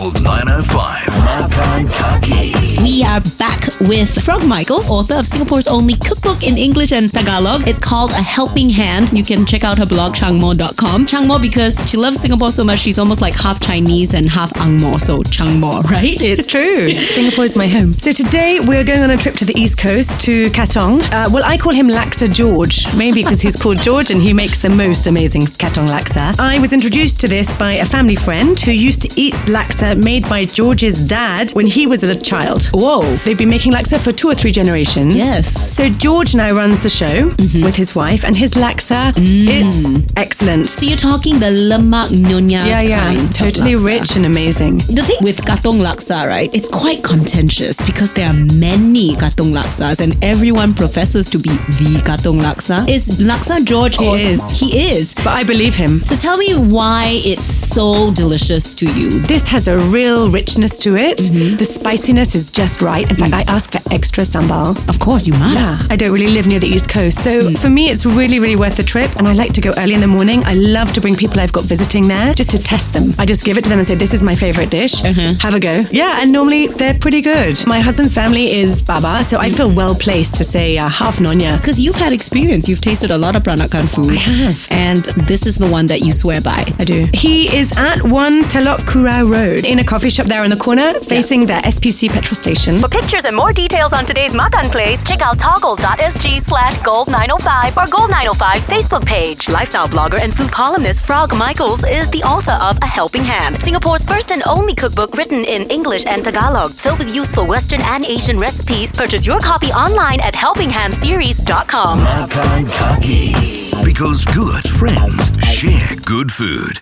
Gold 905. Makan Kaki. We are back with Frog Michaels, author of Singapore's only cookbook in English and Tagalog. It's called A Helping Hand. You can check out her blog, changmo.com. Changmo because she loves Singapore so much, she's almost like half Chinese and half Angmo, so Changmo, right? It's true. Singapore is my home. So today we're going on a trip to the East Coast to Katong. Uh, well, I call him Laksa George, maybe because he's called George and he makes the most amazing Katong laksa. I was introduced to this by a family friend who used to eat laksa made by George's dad when he was a child. Whoa. They've been making laksa for two or three generations. Yes. So George now runs the show mm-hmm. with his wife, and his laksa mm. is excellent. So you're talking the lemak nyonya Yeah, yeah, totally rich and amazing. The thing with Katong Laksa, right, it's quite contentious because there are many Katong Laksas and everyone professes to be the Katong Laksa. Is Laksa George He or is. He is. But I believe him. So tell me why it's so delicious to you. This has a real richness to it. Mm-hmm. The spiciness is just right. In fact, I ask for extra sambal. Of course, you must. Yeah. I don't really live near the East Coast. So for me, it's really, really worth the trip. And I like to go early in the morning. I love to bring people I've got visiting there just to test them. I just give it to them and say, this is my favorite dish. Have a go. Yeah, and normally they're pretty good. My husband's family is Baba, so I feel well placed to say uh, half Nonya. Because you've had experience, you've tasted a lot of Peranakan food. I have. And this is the one that you swear by. I do. He is at 1 Telok Kurau Road in a coffee shop there in the corner facing the SPC petrol station. For pictures and more details on today's Makan Place, check out toggle.sg slash gold905 or Gold905's Facebook page. Lifestyle blogger and food columnist Frog Michaels is the author of A Helping Hand, Singapore's first and only cookbook written in English and Tagalog, filled with useful Western and Asian recipes. Purchase your copy online at helpinghandseries.com. Makan Kaki. Because good friends share good food.